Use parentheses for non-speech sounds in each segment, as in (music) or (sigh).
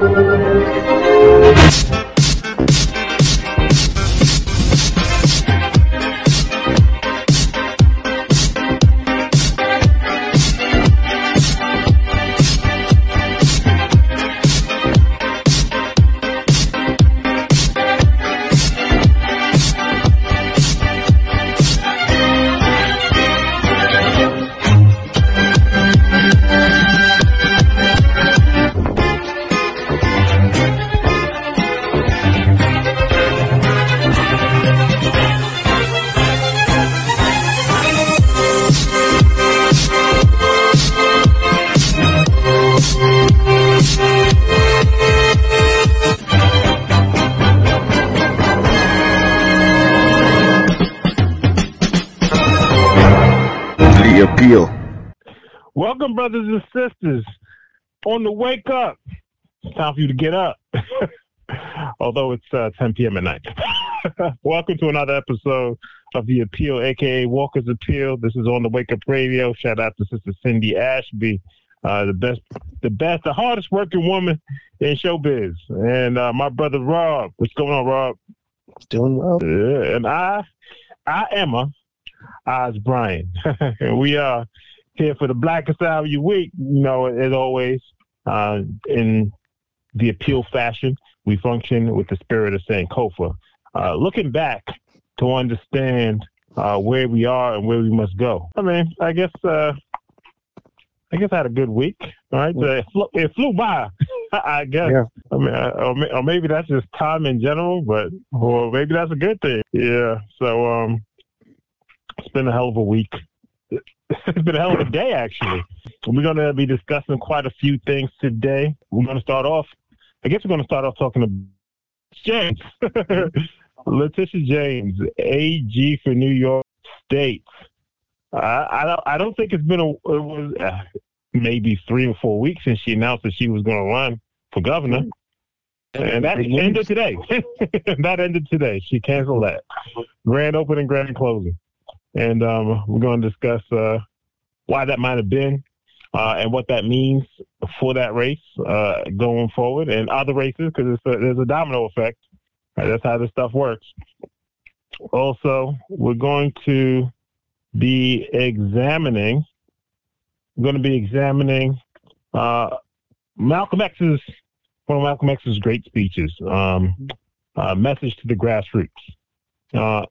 The On the wake up. It's time for you to get up. (laughs) Although it's uh, 10 p.m. at night. (laughs) Welcome to another episode of The Appeal, aka Walker's Appeal. This is on the Wake Up Radio. Shout out to Sister Cindy Ashby, uh, the best, the best, the hardest working woman in showbiz. And uh, my brother Rob. What's going on, Rob? Doing well. Yeah, and I, I Emma, Oz Brian. and (laughs) we are here for the Blackest Hour of your week. You know, as always, uh, in the appeal fashion, we function with the spirit of Sankofa. Uh, looking back to understand uh, where we are and where we must go. I mean, I guess uh, I guess I had a good week. All right, so it, flew, it flew by. (laughs) I guess. Yeah. I mean, uh, or, or maybe that's just time in general, but or maybe that's a good thing. Yeah. So um, it's been a hell of a week. (laughs) It's been a hell of a day, actually. We're going to be discussing quite a few things today. We're going to start off. I guess we're going to start off talking to James, (laughs) Letitia James, AG for New York State. I, I don't. I don't think it's been a. It was uh, maybe three or four weeks since she announced that she was going to run for governor, and that ended today. (laughs) that ended today. She canceled that grand opening, grand closing, and um, we're going to discuss uh, why that might have been. Uh, and what that means for that race uh, going forward and other races because there's a domino effect. Right, that's how this stuff works. Also, we're going to be examining. We're going to be examining uh, Malcolm X's one of Malcolm X's great speeches, um, uh, "Message to the Grassroots." Uh,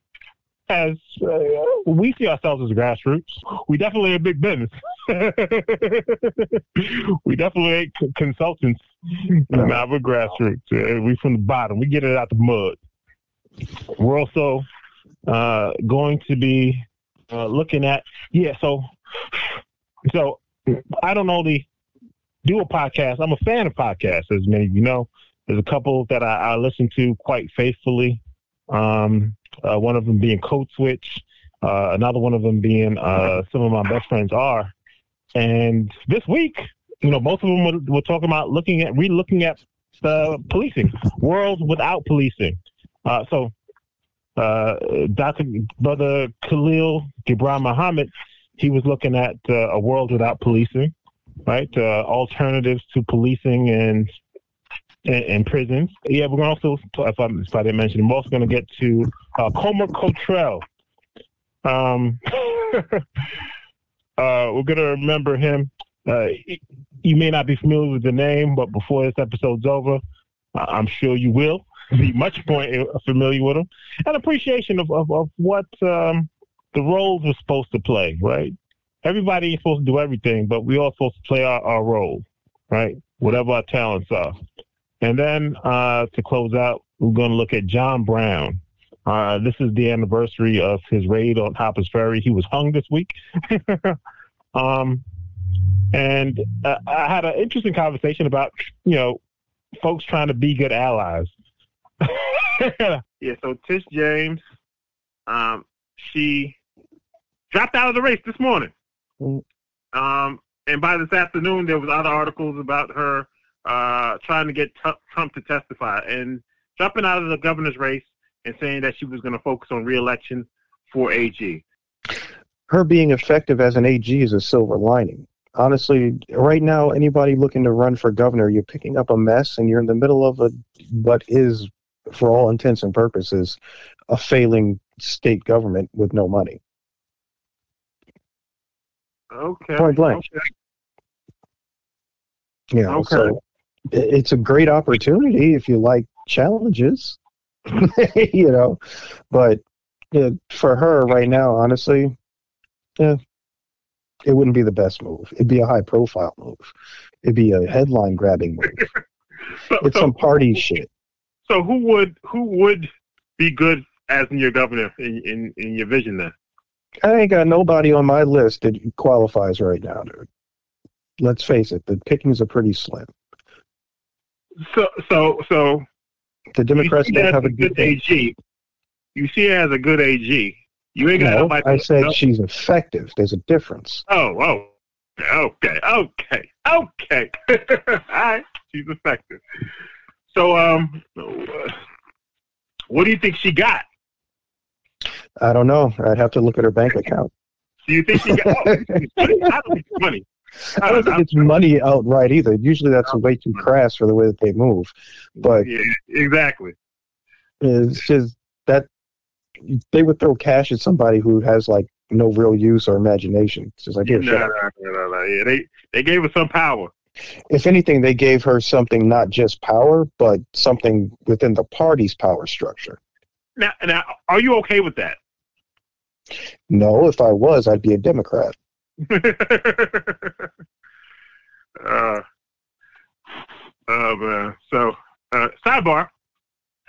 as uh, we see ourselves as grassroots, we definitely are big business. (laughs) (laughs) we definitely ain't c- consultants. Nah, we're grassroots. Uh, we from the bottom. We get it out the mud. We're also uh, going to be uh, looking at yeah. So, so I don't only do a podcast. I'm a fan of podcasts, as many of you know. There's a couple that I, I listen to quite faithfully. Um, uh, one of them being Code Switch, uh, another one of them being uh, some of my best friends are. And this week, you know, both of them were, were talking about looking at re-looking at the policing, world without policing. Uh, so, uh, Dr. Brother Khalil Gibran Muhammad, he was looking at uh, a world without policing, right? Uh, alternatives to policing and in, prisons. Yeah, we're also, if I, if I didn't mention, I'm also going to get to uh, Comer Cottrell. Um, (laughs) uh, we're going to remember him. Uh, you may not be familiar with the name, but before this episode's over, I'm sure you will be much more familiar with him. And appreciation of, of, of what um, the roles we're supposed to play, right? Everybody is supposed to do everything, but we all supposed to play our, our role, right? Whatever our talents are. And then uh, to close out, we're going to look at John Brown. Uh, this is the anniversary of his raid on Harper's Ferry. He was hung this week. (laughs) um, and uh, I had an interesting conversation about, you know, folks trying to be good allies. (laughs) yeah, so Tish James, um, she dropped out of the race this morning. Um, and by this afternoon, there was other articles about her uh, trying to get T- Trump to testify and dropping out of the governor's race and saying that she was going to focus on reelection for AG. Her being effective as an AG is a silver lining. honestly, right now, anybody looking to run for governor, you're picking up a mess, and you're in the middle of a what is, for all intents and purposes, a failing state government with no money. Okay. Point blank. Okay. You know, Okay. so it's a great opportunity if you like challenges, (laughs) you know. But yeah, for her right now, honestly, yeah, it wouldn't be the best move. It'd be a high profile move. It'd be a headline grabbing move. (laughs) So, It's so, some party shit. so who would who would be good as your governor in, in, in your vision then? I ain't got nobody on my list that qualifies right now, dude. Let's face it, the pickings are pretty slim. So so so The Democrats you see her don't have a good good AG. You see her as a good AG. You ain't got No, nobody. I said no. she's effective. There's a difference. Oh, oh, okay, okay, okay. (laughs) All right, she's effective. So, um, what do you think she got? I don't know. I'd have to look at her bank account. Do you think she got? Oh? (laughs) I don't think it's money. I don't think it's money outright either. Usually that's way too crass for the way that they move. But Yeah, exactly. it's just that they would throw cash at somebody who has like no real use or imagination. It's just like, No, here, no, shut no, up. no, no. Yeah, they they gave her some power. if anything, they gave her something not just power, but something within the party's power structure. Now, now, are you okay with that? No, if I was, I'd be a Democrat. (laughs) uh, oh man. So, uh, sidebar.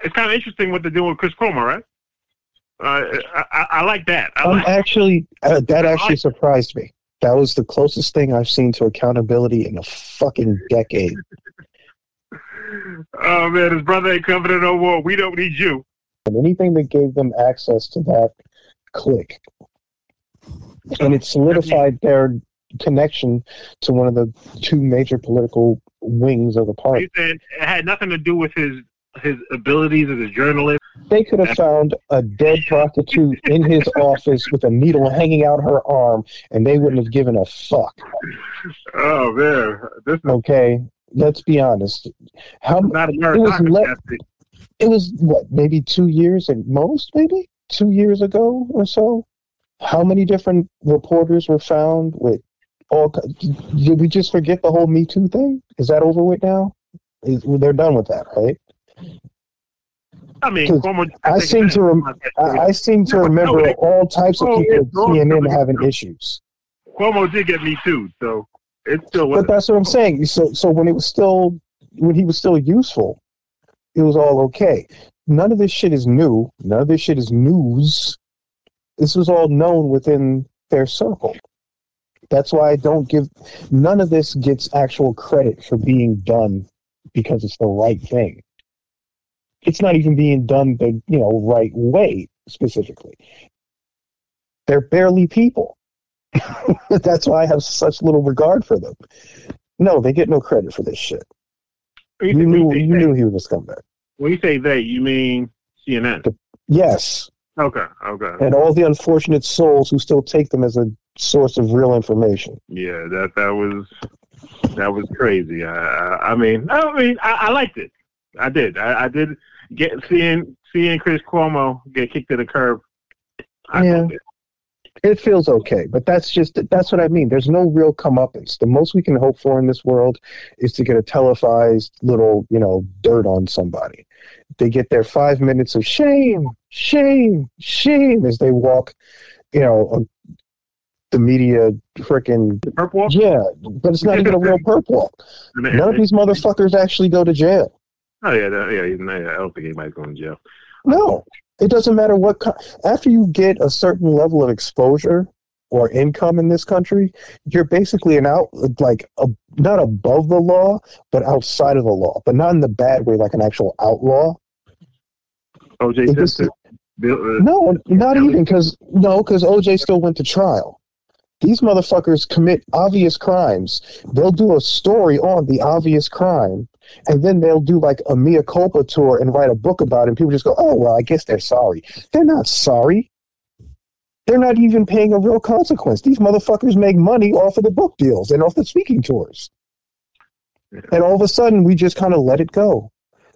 It's kind of interesting what they're doing with Chris Cuomo, right? Uh, I, I, I like that. I Um, like, actually, uh, that actually surprised me. That was the closest thing I've seen to accountability in a fucking decade. (laughs) oh man, his brother ain't coming to no war. We don't need you. And anything that gave them access to that click, and it solidified their connection to one of the two major political wings of the party. It had nothing to do with his his abilities as a journalist. They could have found a dead prostitute in his (laughs) office with a needle hanging out her arm, and they wouldn't have given a fuck. Oh man, this is Okay, let's be honest. How not a It was le- it was what maybe two years at most, maybe two years ago or so. How many different reporters were found with all? Did we just forget the whole Me Too thing? Is that over with now? Is, they're done with that, right? I mean, Cuomo, I seem to rem- I, I seem to No, no, remember all types of people at CNN having issues. Cuomo did get me too, so it's still But that's what I'm saying. So, so when it was still, when he was still useful, it was all okay. None of this shit is new. None of this shit is news. This was all known within their circle. That's why I don't give. None of this gets actual credit for being done because it's the right thing. It's not even being done the you know right way specifically. They're barely people. (laughs) That's why I have such little regard for them. No, they get no credit for this shit. You you, knew you knew he was a scumbag. when you say they, you mean CNN? Yes, Okay, okay. and all the unfortunate souls who still take them as a source of real information. Yeah, that that was that was crazy. I, I I mean, I mean, I, I liked it. I did. I, I did get seeing seeing Chris Cuomo get kicked to the curb. I Yeah. it. It feels okay, but that's just that's what I mean. There's no real comeuppance. The most we can hope for in this world is to get a televised little, you know, dirt on somebody. They get their five minutes of shame, shame, shame as they walk, you know, uh, the media freaking The purple walk? yeah, but it's not even a real (laughs) perp walk. None of these motherfuckers actually go to jail. Oh yeah, yeah. I don't think anybody's going to jail. No, it doesn't matter what. Co- after you get a certain level of exposure or income in this country, you're basically an out like a, not above the law, but outside of the law, but not in the bad way, like an actual outlaw. OJ Simpson. Uh, No, not even because no, because OJ still went to trial. These motherfuckers commit obvious crimes. They'll do a story on the obvious crime, and then they'll do like a mea culpa tour and write a book about it. And people just go, "Oh well, I guess they're sorry." They're not sorry. they're not even paying a real consequence. These motherfuckers make money off of the book deals and off the speaking tours. And all of a sudden, we just kind of let it go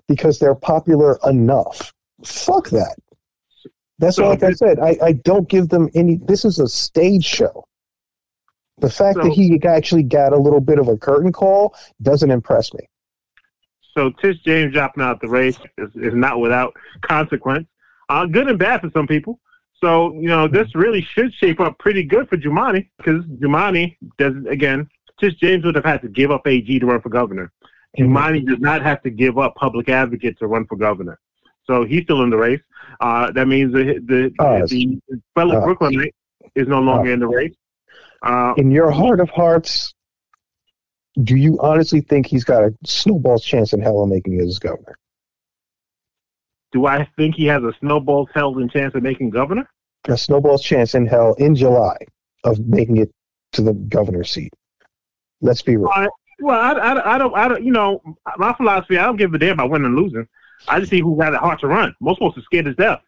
because they're popular enough. Fuck that. That's So like I said. I, I don't give them any. This is a stage show. The fact So- that he actually got a little bit of a curtain call doesn't impress me. So Tish James dropping out the race is, is not without consequence. Uh, good and bad for some people. So you know this really should shape up pretty good for Jumaane because Jumaane does again. Tish James would have had to give up AG to run for governor. Jumaane does not have to give up public advocate to run for governor. So he's still in the race. Uh, that means the the, Oz. the fellow Oz. Brooklynite is no longer in the race. Uh, In your heart of hearts, do you honestly think he's got a snowball's chance in hell of making it as governor? do I think he has a snowball's held in chance of making governor? A snowball's chance in hell in July of making it to the governor's seat. Let's be real. Well, I, I, I don't, I don't, you know, my philosophy, I don't give a damn about winning and losing. I just see who got a heart to run. Most folks are scared to death.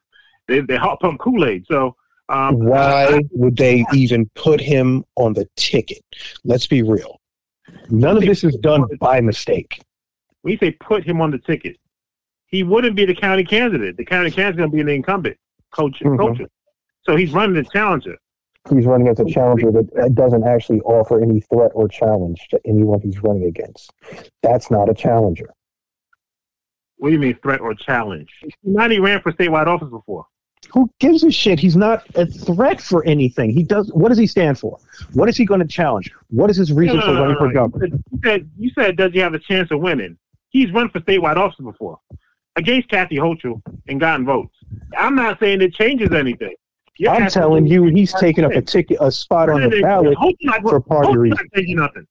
They, they heart pump Kool Aid. So, um, Why would they even put him on the ticket? Let's be real. None of this is done by mistake. when you say put him on the ticket, he wouldn't be the county candidate. The county candidate's going to be an incumbent, coach, Mhm. coach. So he's running the challenger. He's running as a challenger that doesn't actually offer any threat or challenge to anyone he's running against. That's not a challenger. What do you mean threat or challenge? Not he ran for statewide office before. Who gives a shit? He's not a threat for anything. He does. What does he stand for? What is he going to challenge? What is his reason for running for governor? You said, you said, does he have a chance of winning? He's run for statewide office before against Kathy Hochul and gotten votes. I'm not saying it changes anything. You're I'm telling you, he's taking up a ticket, a spot on the ballot for party reasons. not changing nothing.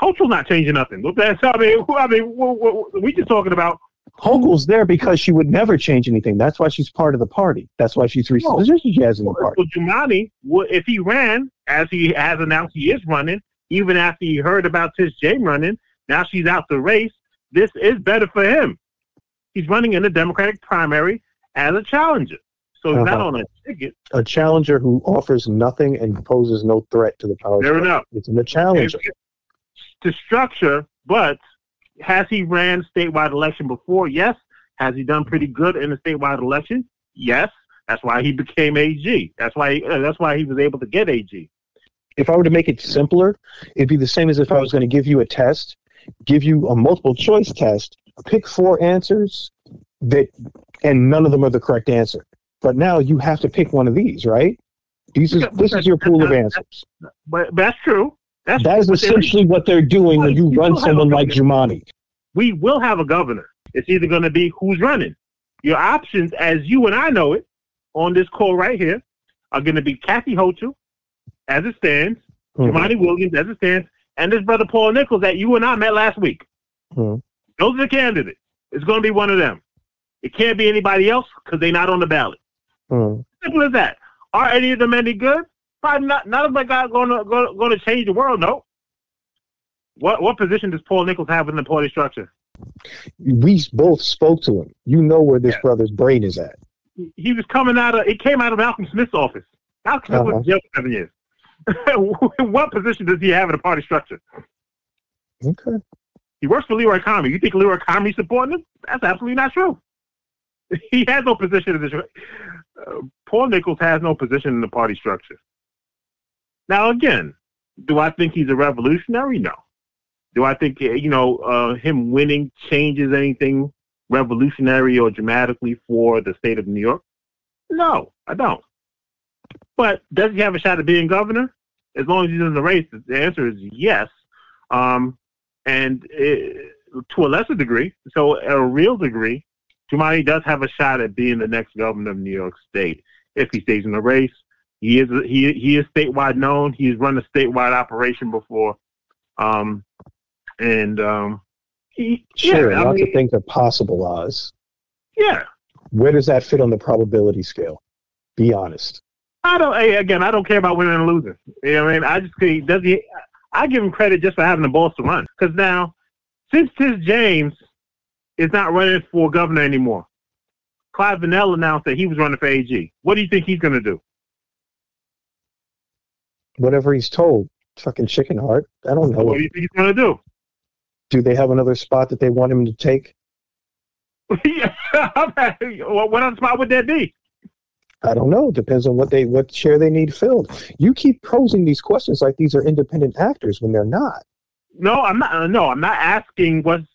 Hochul not changing nothing. That's I mean, I mean, what, what, we just talking about. Hochul's there because she would never change anything. That's why she's part of the party. That's why she's reached the No. she has in the party. So Jumaane, if he ran as he has announced he is running, even after he heard about Tish James running, now she's out the race. This is better for him. He's running in the Democratic primary as a challenger, so he's not Uh-huh. on a ticket. A challenger who offers nothing and poses no threat to the power. Fair enough. It's a challenger. To structure, but has he ran statewide election before? Yes. Has he done pretty good in the statewide election? Yes. That's why he became AG. That's why. uh, that's why he was able to get AG. If I were to make it simpler, it'd be the same as if I was going to give you a test, give you a multiple choice test, pick four answers that, and none of them are the correct answer. But now you have to pick one of these, right? These is, this is your pool of answers. But, but that's true. That's That is essentially what they're doing when you run someone like Jumaane. we will have a governor. It's either going to be who's running. Your options, as you and I know it, on this call right here, are going to be Kathy Hochul, as it stands. Jumaane Williams, as it stands, and this brother Paul Nichols that you and I met last week. Mhm. Those are the candidates. It's going to be one of them. It can't be anybody else because they're not on the ballot. Mhm. Simple as that. Are any of them any good? Probably not. None of them are going to going to change the world. No. What what position does Paul Nichols have in the party structure? We both spoke to him. You know where this Yeah. brother's brain is at. he was coming out of it came out of Malcolm Smith's office. Malcolm Smith Uh-huh. in jail for seven years. (laughs) what position does he have in the party structure? Okay. He works for Leroy Comrie. You think Leroy Comrie supporting him? That's absolutely not true. (laughs) He has no position in this. Uh, Paul Nichols has no position in the party structure. Now, again, do I think he's a revolutionary? No. Do I think uh, you know uh, him winning changes anything revolutionary or dramatically for the state of New York? No, I don't. But does he have a shot at being governor? As long as he's in the race, the answer is yes. Um, and it, to a lesser degree, so a real degree, Jumaane does have a shot at being the next governor of New York State if he stays in the race. He is he he is statewide known. He's run a statewide operation before, um, and um, he, Sure, yeah, lots mean, of things are possible, Oz. yeah. Where does that fit on the probability scale? Be honest. I don't. Hey, again, I don't care about winning and losing. You know what I mean? I just he does he. I give him credit just for having the balls to run. Because now, since Tish James is not running for governor anymore, Clyde Vanel announced that he was running for AG. What do you think he's going to do? Whatever he's told. Fucking chicken heart. I don't know. What do you think he's gonna do? Do they have another spot that they want him to take? (laughs) Yeah, what what other spot would that be? I don't know. Depends on what they what chair they need filled. You keep posing these questions like these are independent actors when they're not. No, I'm not. uh, No, I'm not asking what's.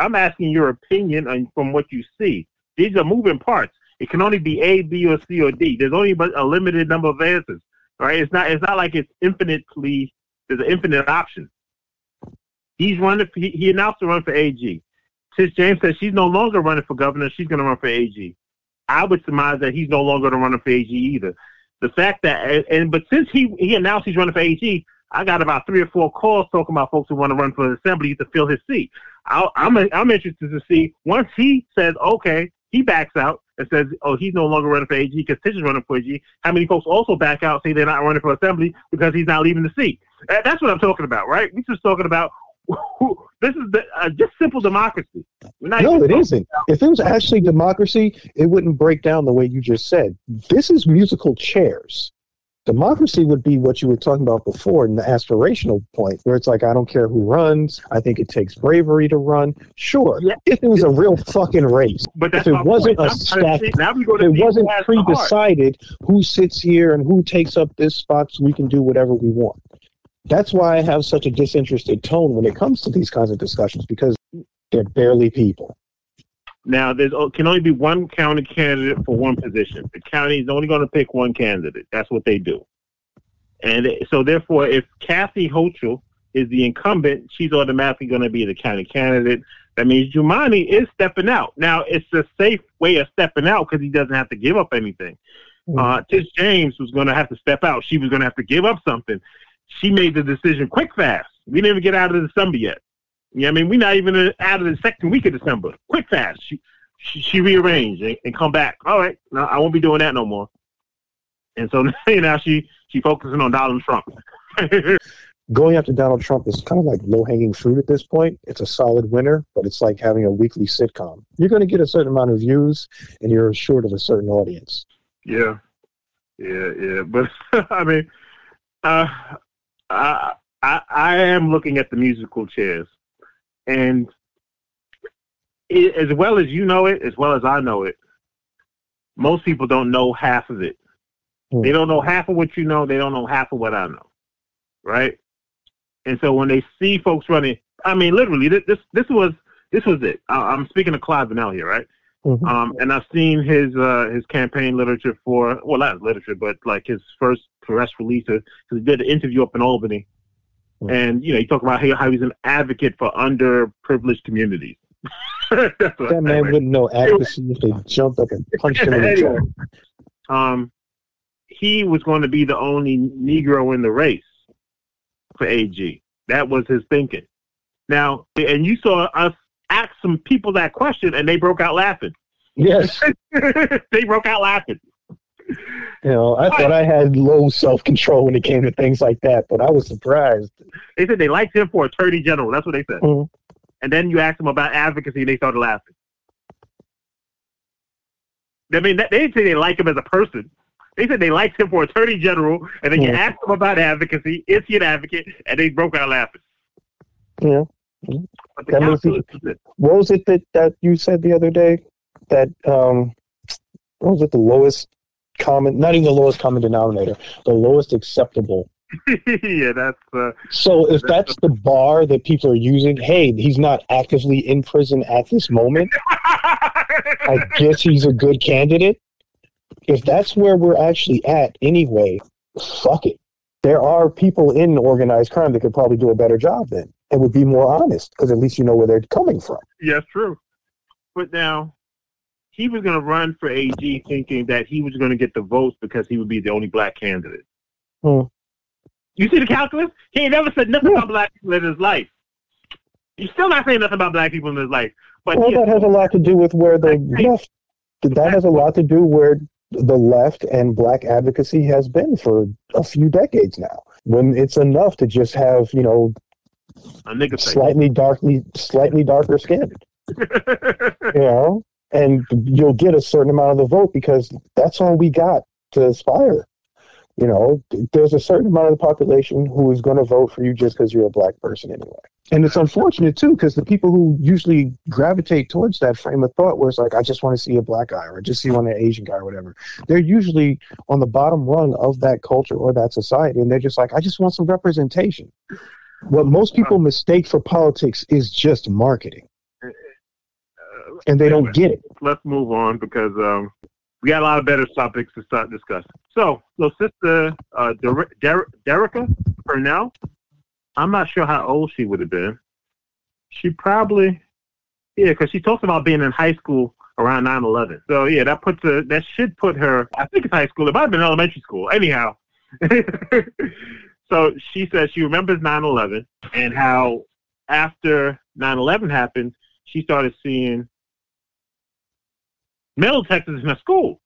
I'm asking your opinion on from what you see. These are moving parts. It can only be A, B, or C, or D. There's only but a limited number of answers. Right? It's not. It's not like it's infinitely. There's an infinite option. He's running. He, he announced to run for AG. Tish James says she's no longer running for governor. She's going to run for AG. I would surmise that he's no longer going to run for AG either. The fact that and, and but since he he announced he's running for AG, I got about three or four calls talking about folks who want to run for the assembly to fill his seat. i I'm I'm interested to see once he says okay, he backs out and says oh he's no longer running for AG because Tish is running for AG. How many folks also back out say they're not running for assembly because he's not leaving the seat? That's what I'm talking about, right? We're just talking about (laughs) this is the, uh, just simple democracy. No, it isn't. If it was actually democracy, it wouldn't break down the way you just said. This is musical chairs. Democracy would be what you were talking about before in the aspirational point, where it's like, I don't care who runs. I think it takes bravery to run. Sure. Yeah. If it was a real fucking race, But if it wasn't point. a stack- see- now we go if to it wasn't pre-decided who sits here and who takes up this spot so we can do whatever we want. That's why I have such a disinterested tone when it comes to these kinds of discussions because they're barely people. Now, there's oh, can only be one county candidate for one position. The county is only going to pick one candidate. That's what they do. And so, therefore, if Kathy Hochul is the incumbent, she's automatically going to be the county candidate. That means Jumaane is stepping out. Now, it's a safe way of stepping out because he doesn't have to give up anything. Mm. Uh, Tish James was going to have to step out. She was going to have to give up something. She made the decision quick, fast. We didn't even get out of the December yet. Yeah, I mean, we're not even out of the second week of December. Quick, fast. She she, she rearranged and, and come back. All right, no, I won't be doing that no more. And so (laughs) now she she focusing on Donald Trump. (laughs) Going after Donald Trump is kind of like low hanging fruit at this point. It's a solid winner, but it's like having a weekly sitcom. You're going to get a certain amount of views, and you're assured of a certain audience. Yeah, yeah, yeah. But (laughs) I mean, uh, I, I I am looking at the musical chairs, and it, as well as you know it, as well as I know it, most people don't know half of it. Hmm. They don't know half of what you know. They don't know half of what I know, right? And so when they see folks running, I mean, literally, this this, this was this was it. I, I'm speaking of Clyde Vanel here, right? Mhm. Um, and I've seen his uh, his campaign literature for well, not literature, but like his first press release because he did an interview up in Albany, Hmm. and you know he talked about how, he's an advocate for underprivileged communities. (laughs) That man wouldn't know accuracy if they jumped up and punched him in the (laughs) Anyway. um, he was going to be the only Negro in the race for AG. That was his thinking. Now, and you saw us ask some people that question, and they broke out laughing. Yes, (laughs) they broke out laughing. You know, I thought I had low self control when it came to things like that, but I was surprised. They said they liked him for attorney general. That's what they said. Mhm. And then you asked them about advocacy, and they started laughing. I mean, they didn't say they like him as a person. They said they liked him for attorney general, and then you Mhm. asked them about advocacy. Is he an advocate? And they broke out laughing. Yeah. But the That means calculus. What was it that, that you said the other day? That um, what was it? The lowest common, not even the lowest common denominator, the lowest acceptable. (laughs) yeah, that's uh, So if that's the bar that people are using, hey, he's not actively in prison at this moment. (laughs) I guess he's a good candidate. If that's where we're actually at anyway, fuck it. There are people in organized crime that could probably do a better job then and would be more honest because at least you know where they're coming from. yes, true. But now he was going to run for AG, thinking that he was going to get the votes because he would be the only black candidate. Hmm. You see the calculus? He ain't never said nothing Yeah. about black people in his life. He's still not saying nothing about black people in his life. But Well, that has a lot to do with where the left. That has a lot to do where the left and black advocacy has been for a few decades now. When it's enough to just have you know a nigga slightly darkly, slightly darker skin, (laughs) you know, and you'll get a certain amount of the vote because that's all we got to aspire. You know, there's a certain amount of the population who is going to vote for you just because you're a black person anyway. And it's unfortunate too, because the people who usually gravitate towards that frame of thought, where it's like, I just want to see a black guy or just see one an Asian guy or whatever, they're usually on the bottom rung of that culture or that society, and they're just like, I just want some representation. What most people mistake for politics is just marketing, and they don't get it. Let's move on because um, we got a lot of better topics to start discussing. So, so sister uh, Der- Der- Derecka Purnell, I'm not sure how old she would have been. She probably, yeah, because she talks about being in high school around 9/11. So yeah, that puts her. That should put her. I think it's high school. It might have been elementary school. Anyhow. (laughs) so she says she remembers 9/11 and how after 9/11 happened, she started seeing metal detectors in her school.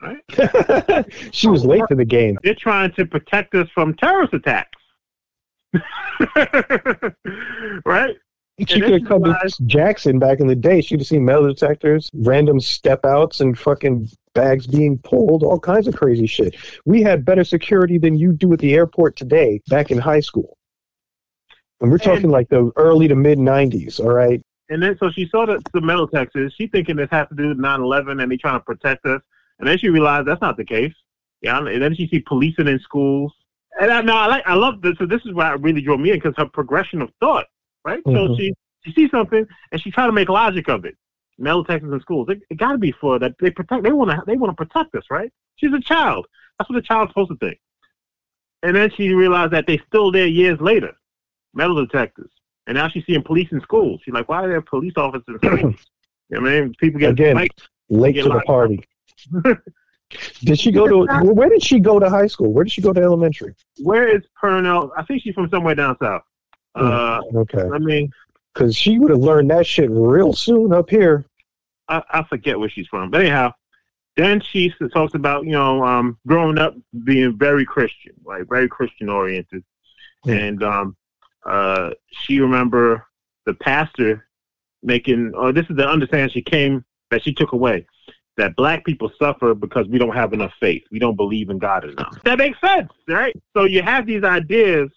Right? (laughs) she was late to the game. They're trying to protect us from terrorist attacks. (laughs) right? She could have come to Jackson back in the day. She'd have seen metal detectors, random step outs, and fucking bags being pulled, all kinds of crazy shit. We had better security than you do at the airport today back in high school. And we're talking and, like the early to mid 90s, all right? And then, so she saw the, the metal detectors. She thinking this has to do with 9 11 and they trying to protect us. And then she realized that's not the case. Yeah, and then she see policing in schools and I, no, I like, I love this. So this is why it really drew me in because her progression of thought, right? Mm-hmm. So she she sees something and she try to make logic of it. Metal detectors in schools, it, it got to be for that they protect. They want to they want to protect us, right? She's a child. That's what a child's supposed to think. And then she realized that they still there years later, metal detectors. And now she's seeing police in schools. She's like, why are there police officers in schools? (clears throat) you know I mean, people get again late to the party. (laughs) Did she go to where did she go to high school? Where did she go to elementary? Where is Purnell? I think she's from somewhere down south. Hmm, uh, okay. I mean, because she would have learned that shit real soon up here. I, I forget where she's from, but anyhow, then she talks about you know um, growing up being very Christian, like very Christian oriented, yeah. and um, uh, she remember the pastor making. Oh, this is the understanding she came that she took away that black people suffer because we don't have enough faith. We don't believe in God enough. That makes sense, right? So you have these ideas,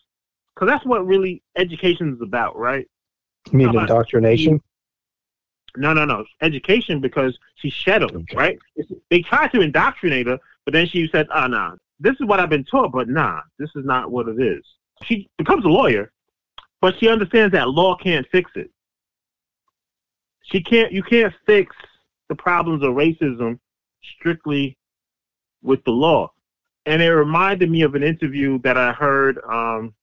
because that's what really education is about, right? You mean indoctrination? No, no, no. Education because she shed them, okay. right? They tried to indoctrinate her, but then she said, oh, nah, this is what I've been taught, but nah, this is not what it is. She becomes a lawyer, but she understands that law can't fix it. She can't, you can't fix the problems of racism strictly with the law. And it reminded me of an interview that I heard um,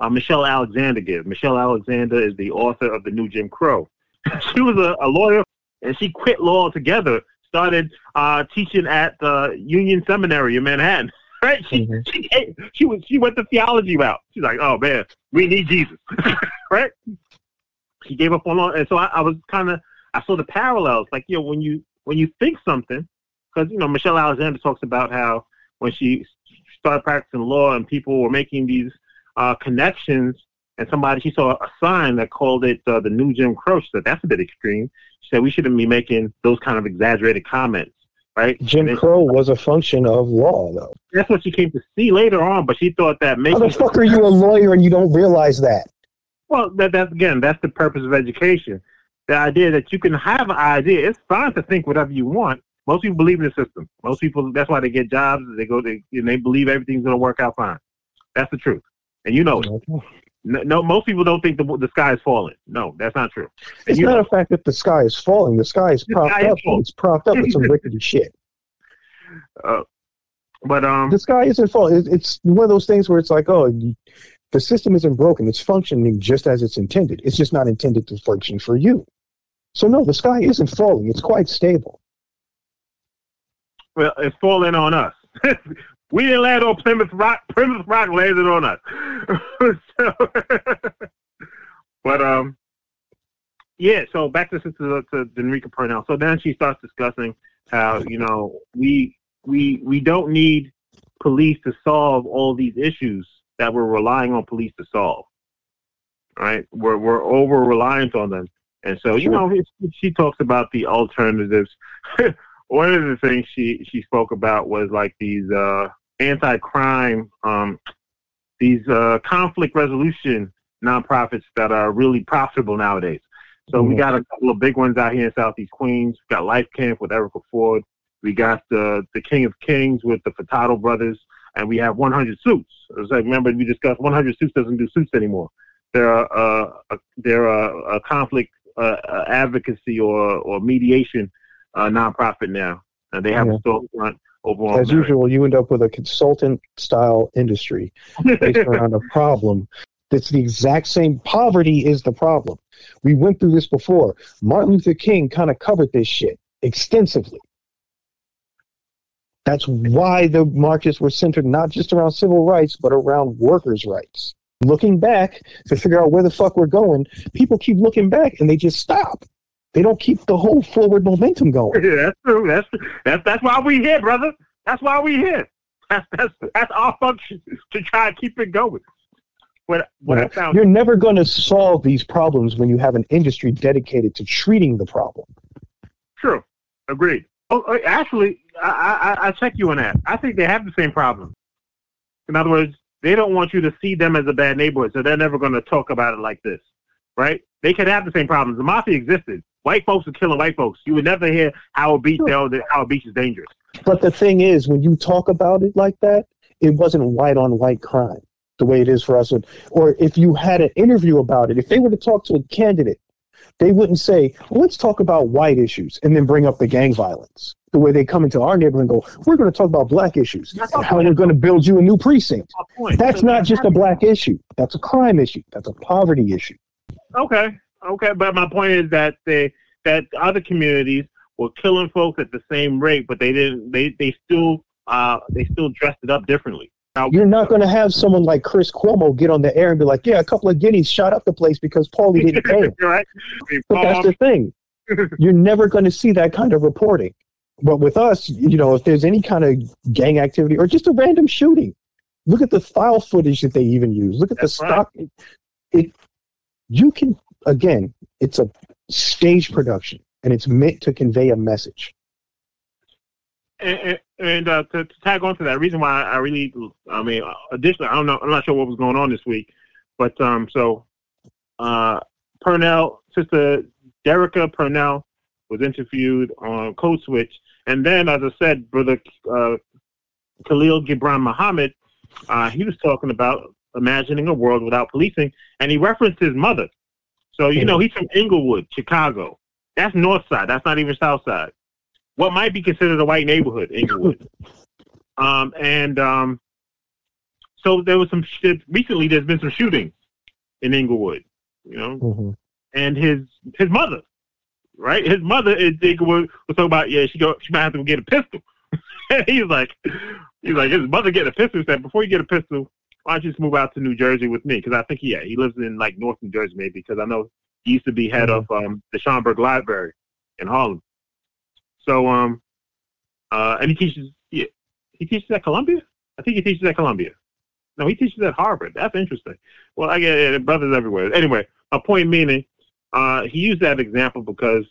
uh, Michelle Alexander give. Michelle Alexander is the author of The New Jim Crow. (laughs) she was a, a, lawyer and she quit law altogether, started uh, teaching at the Union Seminary in Manhattan. Right? She, mm-hmm. she, she, was, she went the theology route. She's like, oh man, we need Jesus. (laughs) right? She gave up on law. And so I, I was kind of I saw the parallels. Like, you know, when you when you think something, because you know Michelle Alexander talks about how when she started practicing law and people were making these uh, connections, and somebody she saw a sign that called it uh, the new Jim Crow. She said that's a bit extreme. She said we shouldn't be making those kind of exaggerated comments. Right? Jim Crow was a function of law, though. That's what she came to see later on, but she thought that making. How the fuck are you a lawyer and you don't realize that? Well, that, that's again, that's the purpose of education the idea that you can have an idea. It's fine to think whatever you want. Most people believe in the system. Most people, that's why they get jobs. They go, they, and they believe everything's going to work out fine. That's the truth, and you know it. No, no, most people don't think the the sky is falling. No, that's not true. And it's not know, a fact that the sky is falling. The sky is propped sky up. Is it's propped up with some (laughs) rickety shit. Uh, but um, the sky isn't falling. It's one of those things where it's like, oh, the system isn't broken. It's functioning just as it's intended. It's just not intended to function for you. So no, the sky isn't falling. It's quite stable. Well, it's falling on us. (laughs) we didn't land on Plymouth Rock. Plymouth Rock landed on us. so, (laughs) but um, yeah. So back to to, to Derecka Purnell. So then she starts discussing how you know we we we don't need police to solve all these issues that we're relying on police to solve. Right? We're we're over reliant on them. And so, you know, she talks about the alternatives. (laughs) One of the things she she spoke about was like these uh anti-crime, um, these uh, conflict resolution nonprofits that are really profitable nowadays. So we Mhm. got a couple of big ones out here in Southeast Queens. We got Life Camp with Erica Ford. We got the the King of Kings with the Furtado brothers, and we have 100 Suits. It was like remember we discussed 100 Suits doesn't do suits anymore. They're uh, a, they're a, a conflict uh, uh, advocacy or or mediation uh, nonprofit now, and they have Yeah. a storefront over on As usual, you end up with a consultant style industry based (laughs) around a problem that's the exact same. Poverty is the problem. We went through this before. Martin Luther King kind of covered this shit extensively. That's why the marches were centered not just around civil rights, but around workers' rights. Looking back to figure out where the fuck we're going, people keep looking back and they just stop. They don't keep the whole forward momentum going. (laughs) Yeah, that's true. That's that's that's why we here, brother. That's why we here. That's that's that's our function to try to keep it going. What what I found You're never going to solve these problems when you have an industry dedicated to treating the problem. true. Agreed. Oh, oh, actually, I, I I check you on that. I think they have the same problem. In other words, they don't want you to see them as a bad neighborhood, so they're never going to talk about it like this, right? They could have the same problems. The mafia existed. White folks are killing white folks. You would never hear Howard Beach. Sure. Howard Beach is dangerous. But the thing is, when you talk about it like that, it wasn't white on white crime the way it is for us. Or if you had an interview about it, if they were to talk to a candidate, they wouldn't say, well, let's talk about white issues and then bring up the gang violence. The way they come into our neighborhood and go, we're going to talk about black issues and how we're going to build you a new precinct. That's not just a black issue. That's a crime issue. That's a poverty issue. Okay. Okay. But my point is that they, that other communities were killing folks at the same rate, but they didn't, they, they still, uh, they still dressed it up differently. Now, You're not going to have someone like Chris Cuomo get on the air and be like, "Yeah, a couple of guineas shot up the place because Paulie didn't (laughs) pay him." right? But that's the thing. You're never going to see that kind of reporting. But with us, you know, if there's any kind of gang activity or just a random shooting, look at the file footage that they even use. Look at that's the stock. It, you can again, it's a stage production, and it's meant to convey a message. And, and uh, to, to, tag on to that, reason why I really, I mean, additionally, I don't know, I'm not sure what was going on this week, but um, so uh, Purnell, Sister Derecka Purnell was interviewed on Code Switch, and then, as I said, Brother uh, Khalil Gibran Muhammad, uh, he was talking about imagining a world without policing, and he referenced his mother. So you know, he's from Englewood, Chicago. That's North Side. That's not even South Side what might be considered a white neighborhood, Englewood. (laughs) Um, and um, so there was some shit recently. There's been some shootings in Englewood, you know, mm-hmm. and his his mother, right? His mother in Englewood was talking about yeah, she go she might have to go get a pistol. (laughs) he's like, he's like his mother get a pistol. He said before you get a pistol, why don't you just move out to New Jersey with me? Because I think yeah, he lives in like North New Jersey maybe. Because I know he used to be head mm-hmm. of um, the Schomburg Library in Harlem. So, um, uh, and he teaches, yeah, he teaches at Columbia? I think he teaches at Columbia. No, he teaches at Harvard. That's interesting. Well, I get it. Brothers everywhere. Anyway, my point meaning, uh, he used that example because,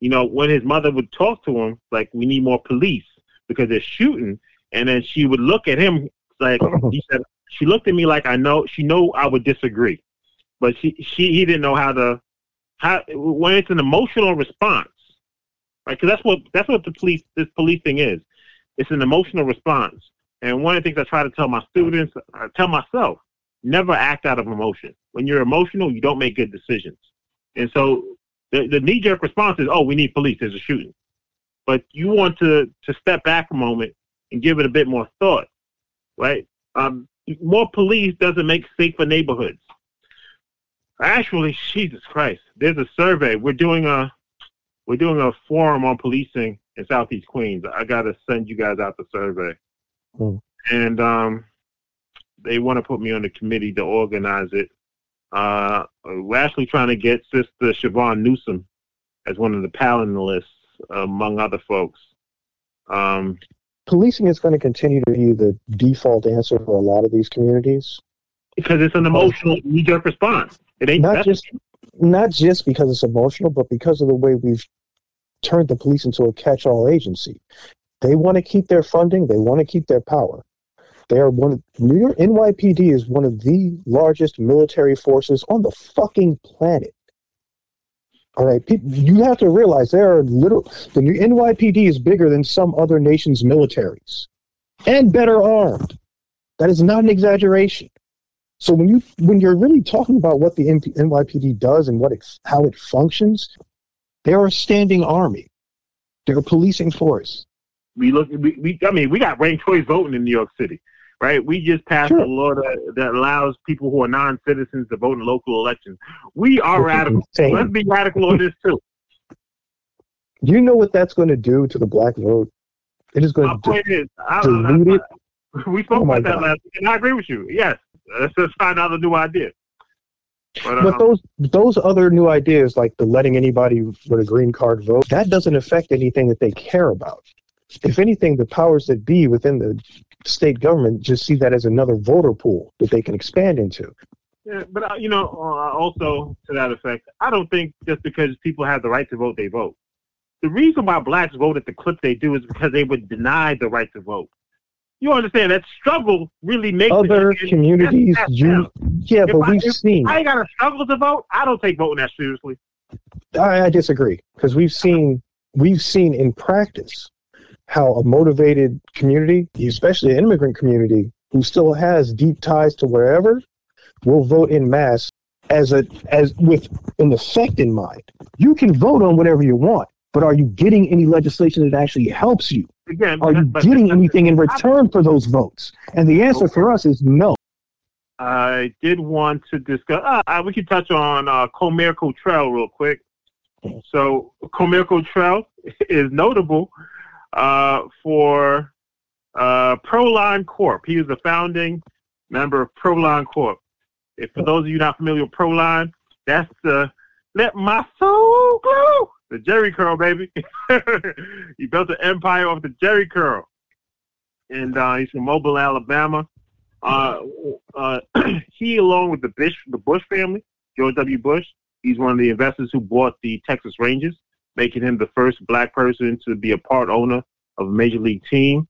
you know, when his mother would talk to him, like, we need more police because they're shooting. And then she would look at him like, (laughs) he said, she looked at me like I know, she know I would disagree. But she, she, he didn't know how to, how, when it's an emotional response, right? Because that's what that's what the police this police thing is. It's an emotional response. And one of the things I try to tell my students, I tell myself, never act out of emotion. When you're emotional, you don't make good decisions. And so the, the knee jerk response is, oh, we need police. There's a shooting. But you want to to step back a moment and give it a bit more thought, right? Um, more police doesn't make safer neighborhoods. Actually, (laughs) Jesus Christ, there's a survey. We're doing a we're doing a forum on policing in Southeast Queens. I got to send you guys out the survey. Mm. And um, they want to put me on the committee to organize it. Uh, we're actually trying to get Sister Siobhan Newsom as one of the panelists, among other folks. Um, Policing is going to continue to be the default answer for a lot of these communities because it's an emotional knee-jerk response. It ain't not just not just because it's emotional, but because of the way we've turned the police into a catch-all agency. They want to keep their funding. They want to keep their power. They are one of New York NYPD is one of the largest military forces on the fucking planet. All right, you have to realize there are little. The new NYPD is bigger than some other nations' militaries, and better armed. That is not an exaggeration. So when you when you're really talking about what the NYPD does and what it, how it functions, they're a standing army. They're a policing force. We look. We, we I mean, we got ranked choice voting in New York City, right? We just passed Sure. a law that, that allows people who are non-citizens to vote in local elections. We are Which radical. Let's be radical on this too. Do you know what that's going to do to the black vote? It is going My to point is, I, dilute it. I, we spoke Oh about that God. last week, and I agree with you. Yes, let's just find out a new idea. But, But um, those those other new ideas, like the letting anybody with a green card vote, that doesn't affect anything that they care about. If anything, the powers that be within the state government just see that as another voter pool that they can expand into. Yeah, but uh, you know, uh, also to that effect, I don't think just because people have the right to vote, they vote. The reason why blacks vote at the clip they do is because they were denied the right to vote. You understand that struggle really makes Other it, communities, you, yeah, If but I- we've if seen. I ain't got a struggle to vote. I don't take voting that seriously. I, I disagree because we've seen we've seen in practice how a motivated community, especially an immigrant community, who still has deep ties to wherever, will vote in mass as a as with an effect in mind. You can vote on whatever you want, but are you getting any legislation that actually helps you? Again, Are you getting anything in return for those votes? And the answer for us is no. I did want to discuss. Uh, we could touch on uh, Comer Cottrell real quick. So Comer Cottrell (laughs) is notable uh, for uh, Proline Corp. He is the founding member of Proline Corp. If for those of you not familiar with Proline, that's the let my soul glow. The Jheri curl, baby. (laughs) he built an empire off the Jheri curl, and uh, he's from Mobile, Alabama. Uh, uh, (clears throat) he, along with the Bush, the Bush family, George W. Bush, he's one of the investors who bought the Texas Rangers, making him the first black person to be a part owner of a major league team.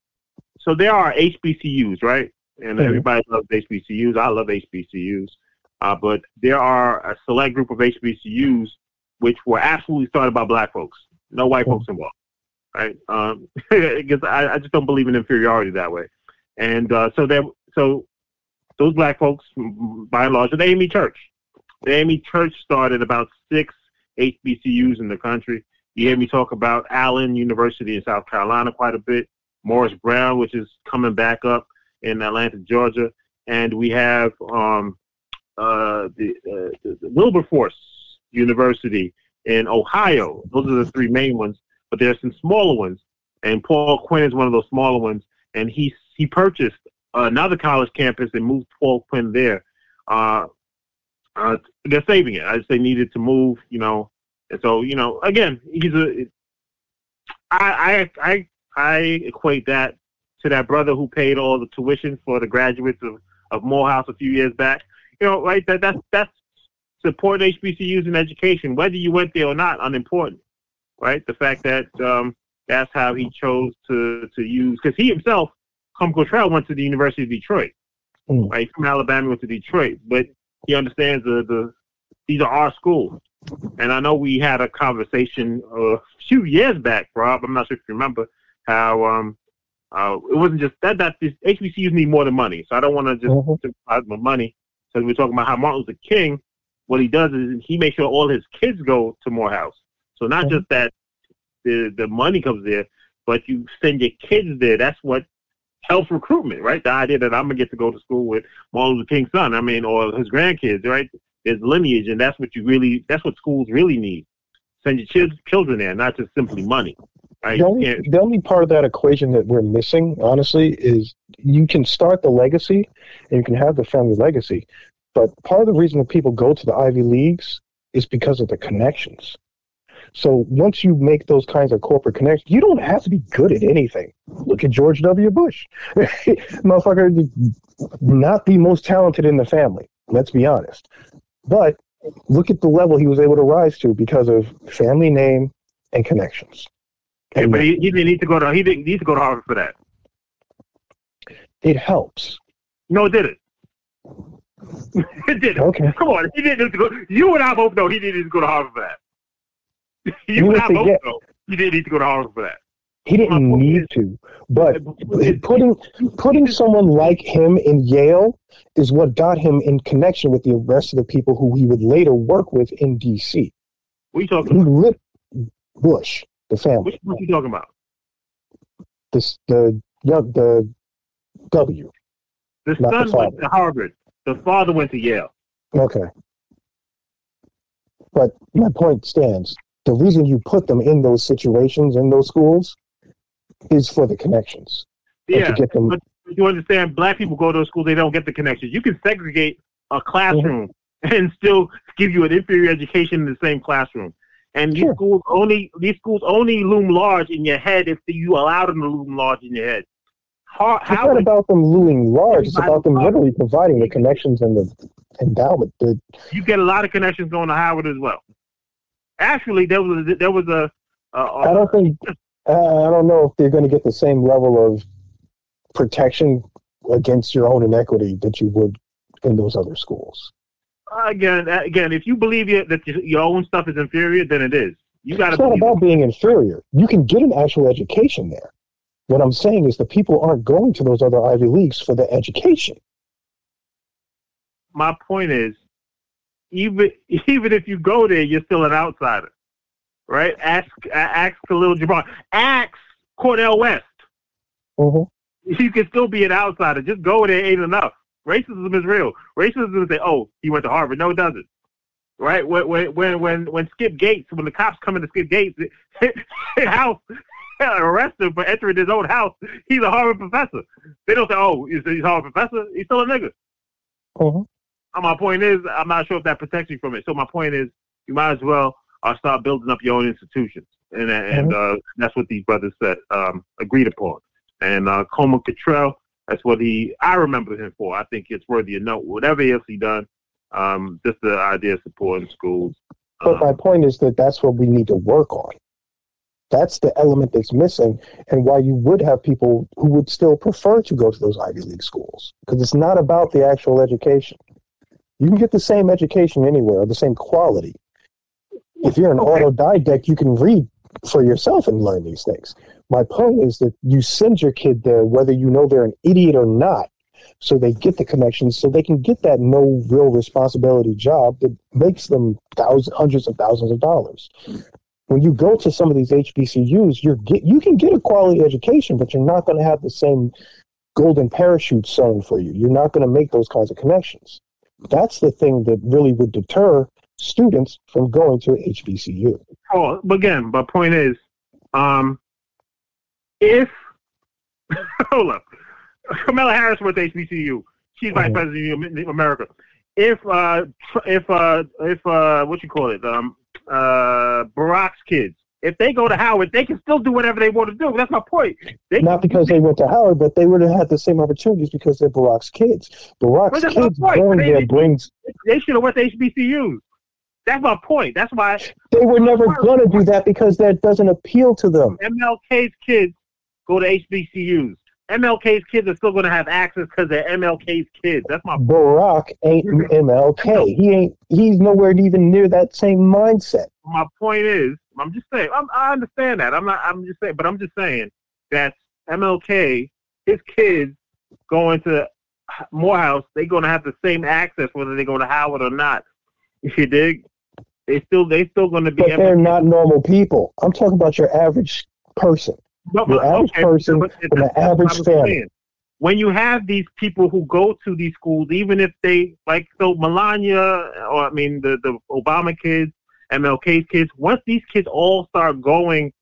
So there are HBCUs, right? And Mhm. everybody loves HBCUs. I love HBCUs. Uh, but there are a select group of HBCUs which were absolutely started by black folks, no white Mhm. folks involved, right? Um, (laughs) because I, I just don't believe in inferiority that way. And uh, so there, so those black folks, by and large, are the AME Church. The AME Church started about six HBCUs in the country. You hear me talk about Allen University in South Carolina quite a bit, Morris Brown, which is coming back up in Atlanta, Georgia, and we have um, uh, the, uh, the Wilberforce University in Ohio. Those are the three main ones, but there are some smaller ones, and Paul Quinn is one of those smaller ones, and he he purchased another college campus and moved Paul Quinn there. Uh, uh, they're saving it. I just they needed to move, you know, and so you know, again, he's a. I I I I equate that to that brother who paid all the tuition for the graduates of of Morehouse a few years back. You know, right? That that's that's supporting HBCUs in education, whether you went there or not, unimportant, right? The fact that um, that's how he chose to to use because he himself, Comer Cottrell, went to the University of Detroit, Mm. right? From Alabama, went to Detroit, but he understands the the these are our schools. And I know we had a conversation a few years back, Rob. I'm not sure if you remember how um uh it wasn't just that that these HBCUs need more than money. So I don't want to just Mhm. my money because we're talking about how Martin Luther King. What he does is he makes sure all his kids go to Morehouse. So not Mhm. just that the the money comes there, but you send your kids there. That's what helps recruitment, right? The idea that I'm gonna get to go to school with Martin Luther King's son, I mean, or his grandkids, right? There's lineage, and that's what you really, that's what schools really need. Send your chil- children there, not just simply money, right? The only, the only part of that equation that we're missing, honestly, is you can start the legacy and you can have the family legacy. But part of the reason that people go to the Ivy Leagues is because of the connections. So once you make those kinds of corporate connections, you don't have to be good at anything. Look at George W. Bush. (laughs) Motherfucker, not the most talented in the family, let's be honest. But look at the level he was able to rise to because of family name and connections. Yeah, And but he, he didn't need to go to he didn't need to go to Harvard for that. It helps. No, it didn't. (laughs) it didn't. Okay. Come on, he didn't. need to Go, you and I both know he didn't need to go to Harvard for that. (laughs) you You and I both know he didn't need to go to Harvard for that. He didn't need to, but putting putting someone like him in Yale is what got him in connection with the rest of the people who he would later work with in D.C. What are you talking about? lit Bush, the family, what you talking about? this the yeah, the W. The Not the son went to Harvard. The father went to Yale. Okay. But my point stands. The reason you put them in those situations in those schools is for the connections. Yeah, To get them. but you understand? Black people go to a school; they don't get the connections. You can segregate a classroom Mm-hmm. (laughs) and still give you an inferior education in the same classroom. And these Sure. schools only these schools only loom large in your head if you allow them to loom large in your head. How, It's how not about them looming large. It's about them literally providing the connections and the endowment. The, you get a lot of connections going to Howard as well. Actually, there was a, there was a, a, I a don't think. Uh, I don't know if they're going to get the same level of protection against your own inequity that you would in those other schools. again again if you believe you, that your own stuff is inferior, then it is. You got to It's not about being inferior. You can get an actual education there. What I'm saying is the people aren't going to those other Ivy Leagues for the education. my point is, even (laughs) even if you go there, you're still an outsider, right? Ask ask Khalil Gibran, ask Cornel West. hmm You can still be an outsider. Just go there ain't enough. Racism is real. Racism is say, oh, he went to Harvard. No, it doesn't. Right? When when when when, when Skip Gates, when the cops come into Skip Gates' (laughs) house, (laughs) arrest him for entering his own house, he's a Harvard professor. They don't say, oh, he's he's a Harvard professor. He's still a nigga. hmm Uh, my point is, I'm not sure if that protects you from it. So my point is, you might as well uh, start building up your own institutions, and and uh, that's what these brothers said um, agreed upon. And uh, Coleman Cottrell, that's what he I remember him for. I think it's worthy of note. Whatever else he done, um, just the idea of supporting schools. But Um, my point is that that's what we need to work on. That's the element that's missing, and why you would have people who would still prefer to go to those Ivy League schools because it's not about the actual education. You can get the same education anywhere, the same quality. If you're an Okay. autodidact, you can read for yourself and learn these things. My point is that you send your kid there, whether you know they're an idiot or not, so they get the connections, so they can get that no real responsibility job that makes them thousands, hundreds of thousands of dollars. When you go to some of these HBCUs, you're get, you can get a quality education, but you're not going to have the same golden parachute sewn for you. You're not going to make those kinds of connections. That's the thing that really would deter students from going to HBCU. Oh, again, but point is, um, if (laughs) hold up, Kamala Harris went to HBCU. She's vice Mhm. president of America. If uh, if uh, if uh, what you call it, um, uh, Barack's kids, if they go to Howard, they can still do whatever they want to do. That's my point. They, Not because they went to Howard, but they would have had the same opportunities because they're Barack's kids. Barack's But that's my kids going They- there brings. they should have went to HBCUs. That's my point. That's why They were never going to do that because that doesn't appeal to them. MLK's kids go to HBCUs. MLK's kids are still going to have access because they're MLK's kids. That's my Barack ain't MLK. He ain't. He's nowhere even near that same mindset. my point is, I'm just saying, I'm, I understand that. I'm not, I'm just saying, but I'm just saying that MLK, his kids going to Morehouse, they're going to have the same access whether they go to Howard or not. You dig? They still, they still going to be. But they're not normal people. I'm talking about your average person. But- your average person but an average family. When you have these people who go to these schools, even if they like, so Melania, or I mean, the the Obama kids, MLK's kids, once these kids all start going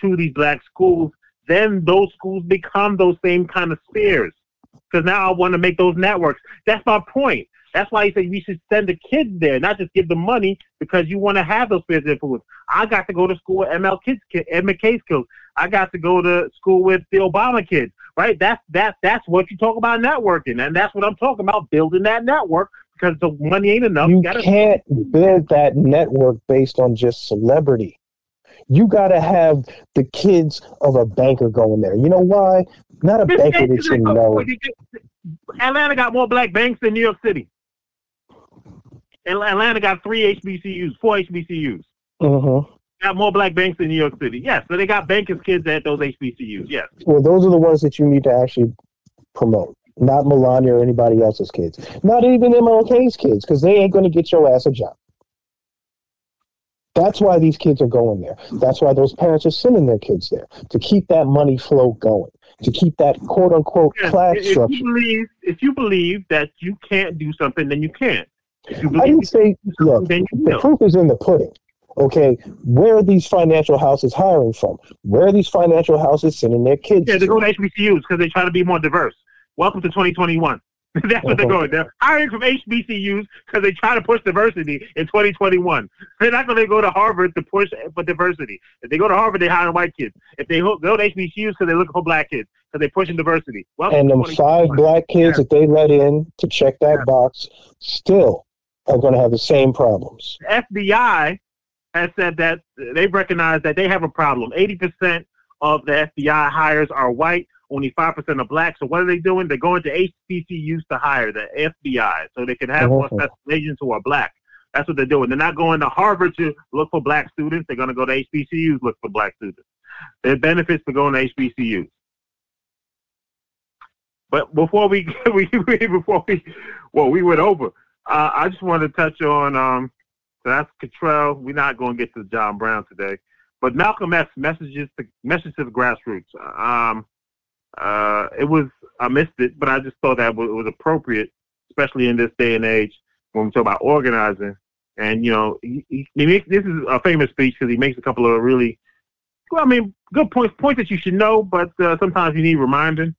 to these black schools, then those schools become those same kind of spheres. Because now I want to make those networks. That's my point. That's why he said we should send the kids there, not just give them money, because you want to have those of influence. I got to go to school with ML kids, MLK's kids. I got to go to school with the Obama kids, right? That's that's that's what you talk about networking, and that's what I'm talking about building that network because the money ain't enough. You gotta, can't build that network based on just celebrity. You got to have the kids of a banker going there. You know why? Not a banker that you know. Atlanta got more black banks than New York City. Atlanta got three HBCUs, four HBCUs. Mm-hmm. Got more black banks than New York City. Yes, so they got bankers' kids at those HBCUs. Yes. Well, those are the ones that you need to actually promote, not Melania or anybody else's kids, not even MLK's kids, because they ain't going to get your ass a job. That's why these kids are going there. That's why those parents are sending their kids there to keep that money flow going, to keep that quote unquote yes, class if structure. You believe, if you believe that you can't do something, then you can't. I didn't say, look, the know. proof is in the pudding. Okay, where are these financial houses hiring from? Where are these financial houses sending their kids? Yeah, they're going to HBCUs because they try to be more diverse. Welcome to 2021. (laughs) That's what they're going. They're hiring from HBCUs because they try to push diversity in 2021. They're not going to go to Harvard to push for diversity. If they go to Harvard, they hire white kids. If they go to HBCUs because they're looking for black kids because they're pushing diversity. Welcome and them five black kids yeah. that they let in to check that yeah. box still are going to have the same problems. The FBI has said that they've recognized that they have a problem. 80% of the FBI hires are white, only 5% are black. So what are they doing? They're going to HBCUs to hire the FBI so they can have more mm-hmm. special agents who are black. That's what they're doing. They're not going to Harvard to look for black students. They're going to go to HBCUs look for black students. There are benefits for going to HBCUs. But before (laughs) we, we before we, well, we went over. Uh, I just want to touch on um, so that's Cottrell. We're not going to get to John Brown today, but Malcolm X messages to message to the grassroots. Um, uh, it was I missed it, but I just thought that it was appropriate, especially in this day and age when we talk about organizing. And you know, he, he, he makes, this is a famous speech because he makes a couple of really, well, I mean, good points, points that you should know, but uh, sometimes you need reminding.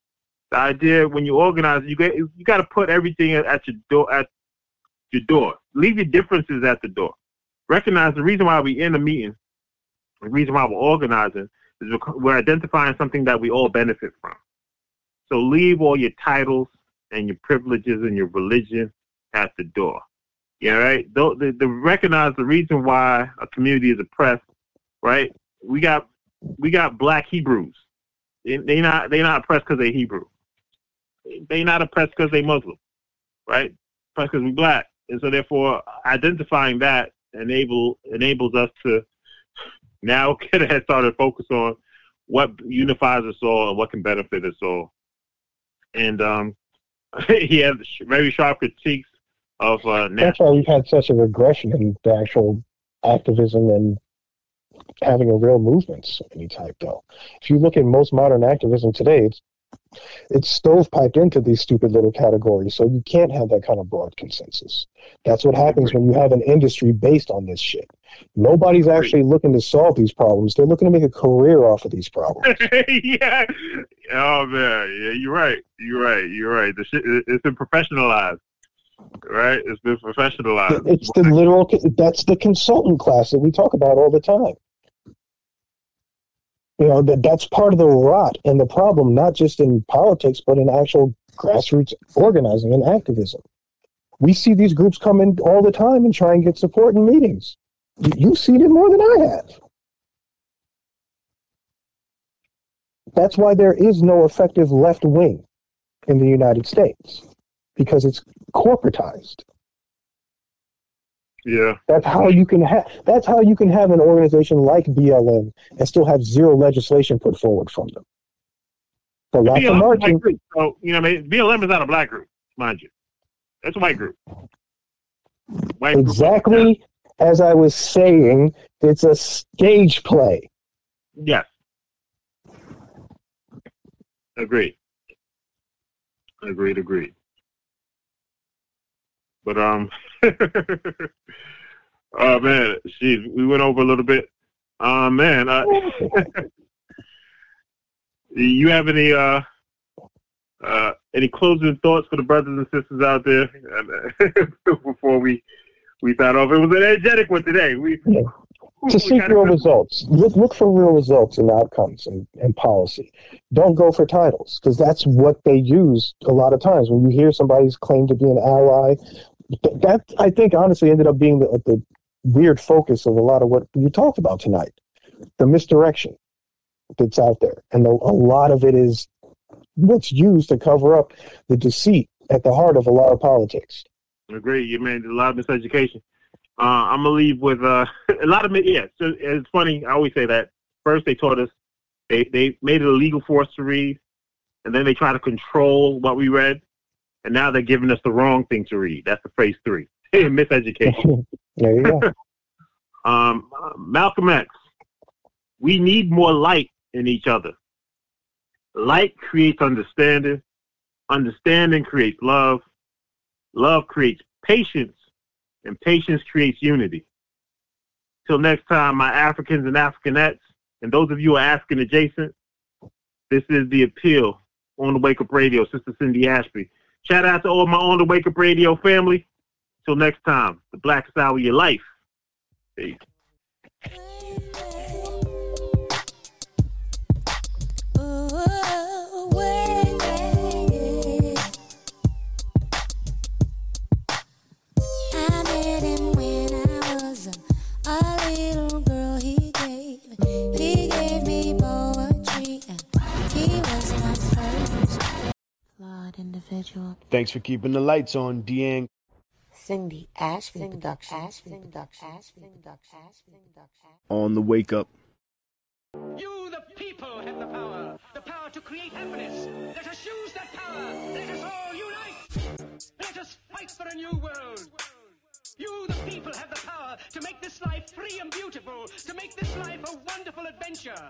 The idea when you organize, you get you got to put everything at your door at your door. Leave your differences at the door. Recognize the reason why we're in a meeting, the reason why we're organizing is we're identifying something that we all benefit from. So leave all your titles and your privileges and your religion at the door. Yeah, right. The, the, the recognize the reason why a community is oppressed. Right. We got we got black Hebrews. They, they not they not oppressed because they Hebrew. They not oppressed because they Muslim. Right. Oppressed because we black. And so therefore identifying that enable enables us to now (laughs) get a head start and focus on what unifies us all and what can benefit us all. And um, (laughs) he had very sharp critiques of. Uh, That's why we've had such a regression in the actual activism and having a real movement of any type, though. If you look at most modern activism today, it's it's stovepiped into these stupid little categories. So you can't have that kind of broad consensus. That's what happens when you have an industry based on this shit. Nobody's actually looking to solve these problems. They're looking to make a career off of these problems. (laughs) yeah. Oh man. Yeah, you're right. You're right. You're right. The shit it's been professionalized. Right? It's been professionalized. It's the literal that's the consultant class that we talk about all the time. You know, that that's part of the rot and the problem, not just in politics, but in actual grassroots organizing and activism. We see these groups come in all the time and try and get support in meetings. You've seen it more than I have. That's why there is no effective left wing in the United States, because it's corporatized. Yeah. That's how you can have that's how you can have an organization like BLM and still have zero legislation put forward from them. For lots of marching. So, you know, BLM is not a black group, mind you. That's a white group. White exactly group. as I was saying, it's a stage play. Yes. Agreed. Agreed, agreed. But um (laughs) Oh man, geez, we went over a little bit. Uh, man, uh, (laughs) you have any uh, uh, any closing thoughts for the brothers and sisters out there (laughs) before we we thought off? It was an energetic one today. We yeah. to seek real results. Look look for real results and outcomes and, and policy. Don't go for titles because that's what they use a lot of times when you hear somebody's claim to be an ally. That I think honestly ended up being the, the weird focus of a lot of what you talked about tonight. the misdirection that's out there, and the, a lot of it is what's used to cover up the deceit at the heart of a lot of politics. I agree. You made a lot of miseducation. Uh, I'm gonna leave with uh, (laughs) a lot of yeah. So it's funny. I always say that. First, they taught us they they made it illegal for us to read, and then they try to control what we read, and now they're giving us the wrong thing to read. That's the phase three. (laughs) Miseducation. (laughs) there you go. um, Malcolm X. We need more light in each other. Light creates understanding. Understanding creates love. Love creates patience. And patience creates unity. Till next time, my Africans and Africanettes, and those of you who are African adjacent, this is the appeal on the Wake Up Radio, Sister Cindy Ashby. Shout out to all my on the Wake Up Radio family. Till next time, the blackest hour of your life. Peace. Individual. Thanks for keeping the lights on, Deang. Cindy Ashby Productions. On the wake up. You, the people, have the power. The power to create happiness. Let us use that power. Let us all unite. Let us fight for a new world. You, the people, have the power to make this life free and beautiful, to make this life a wonderful adventure.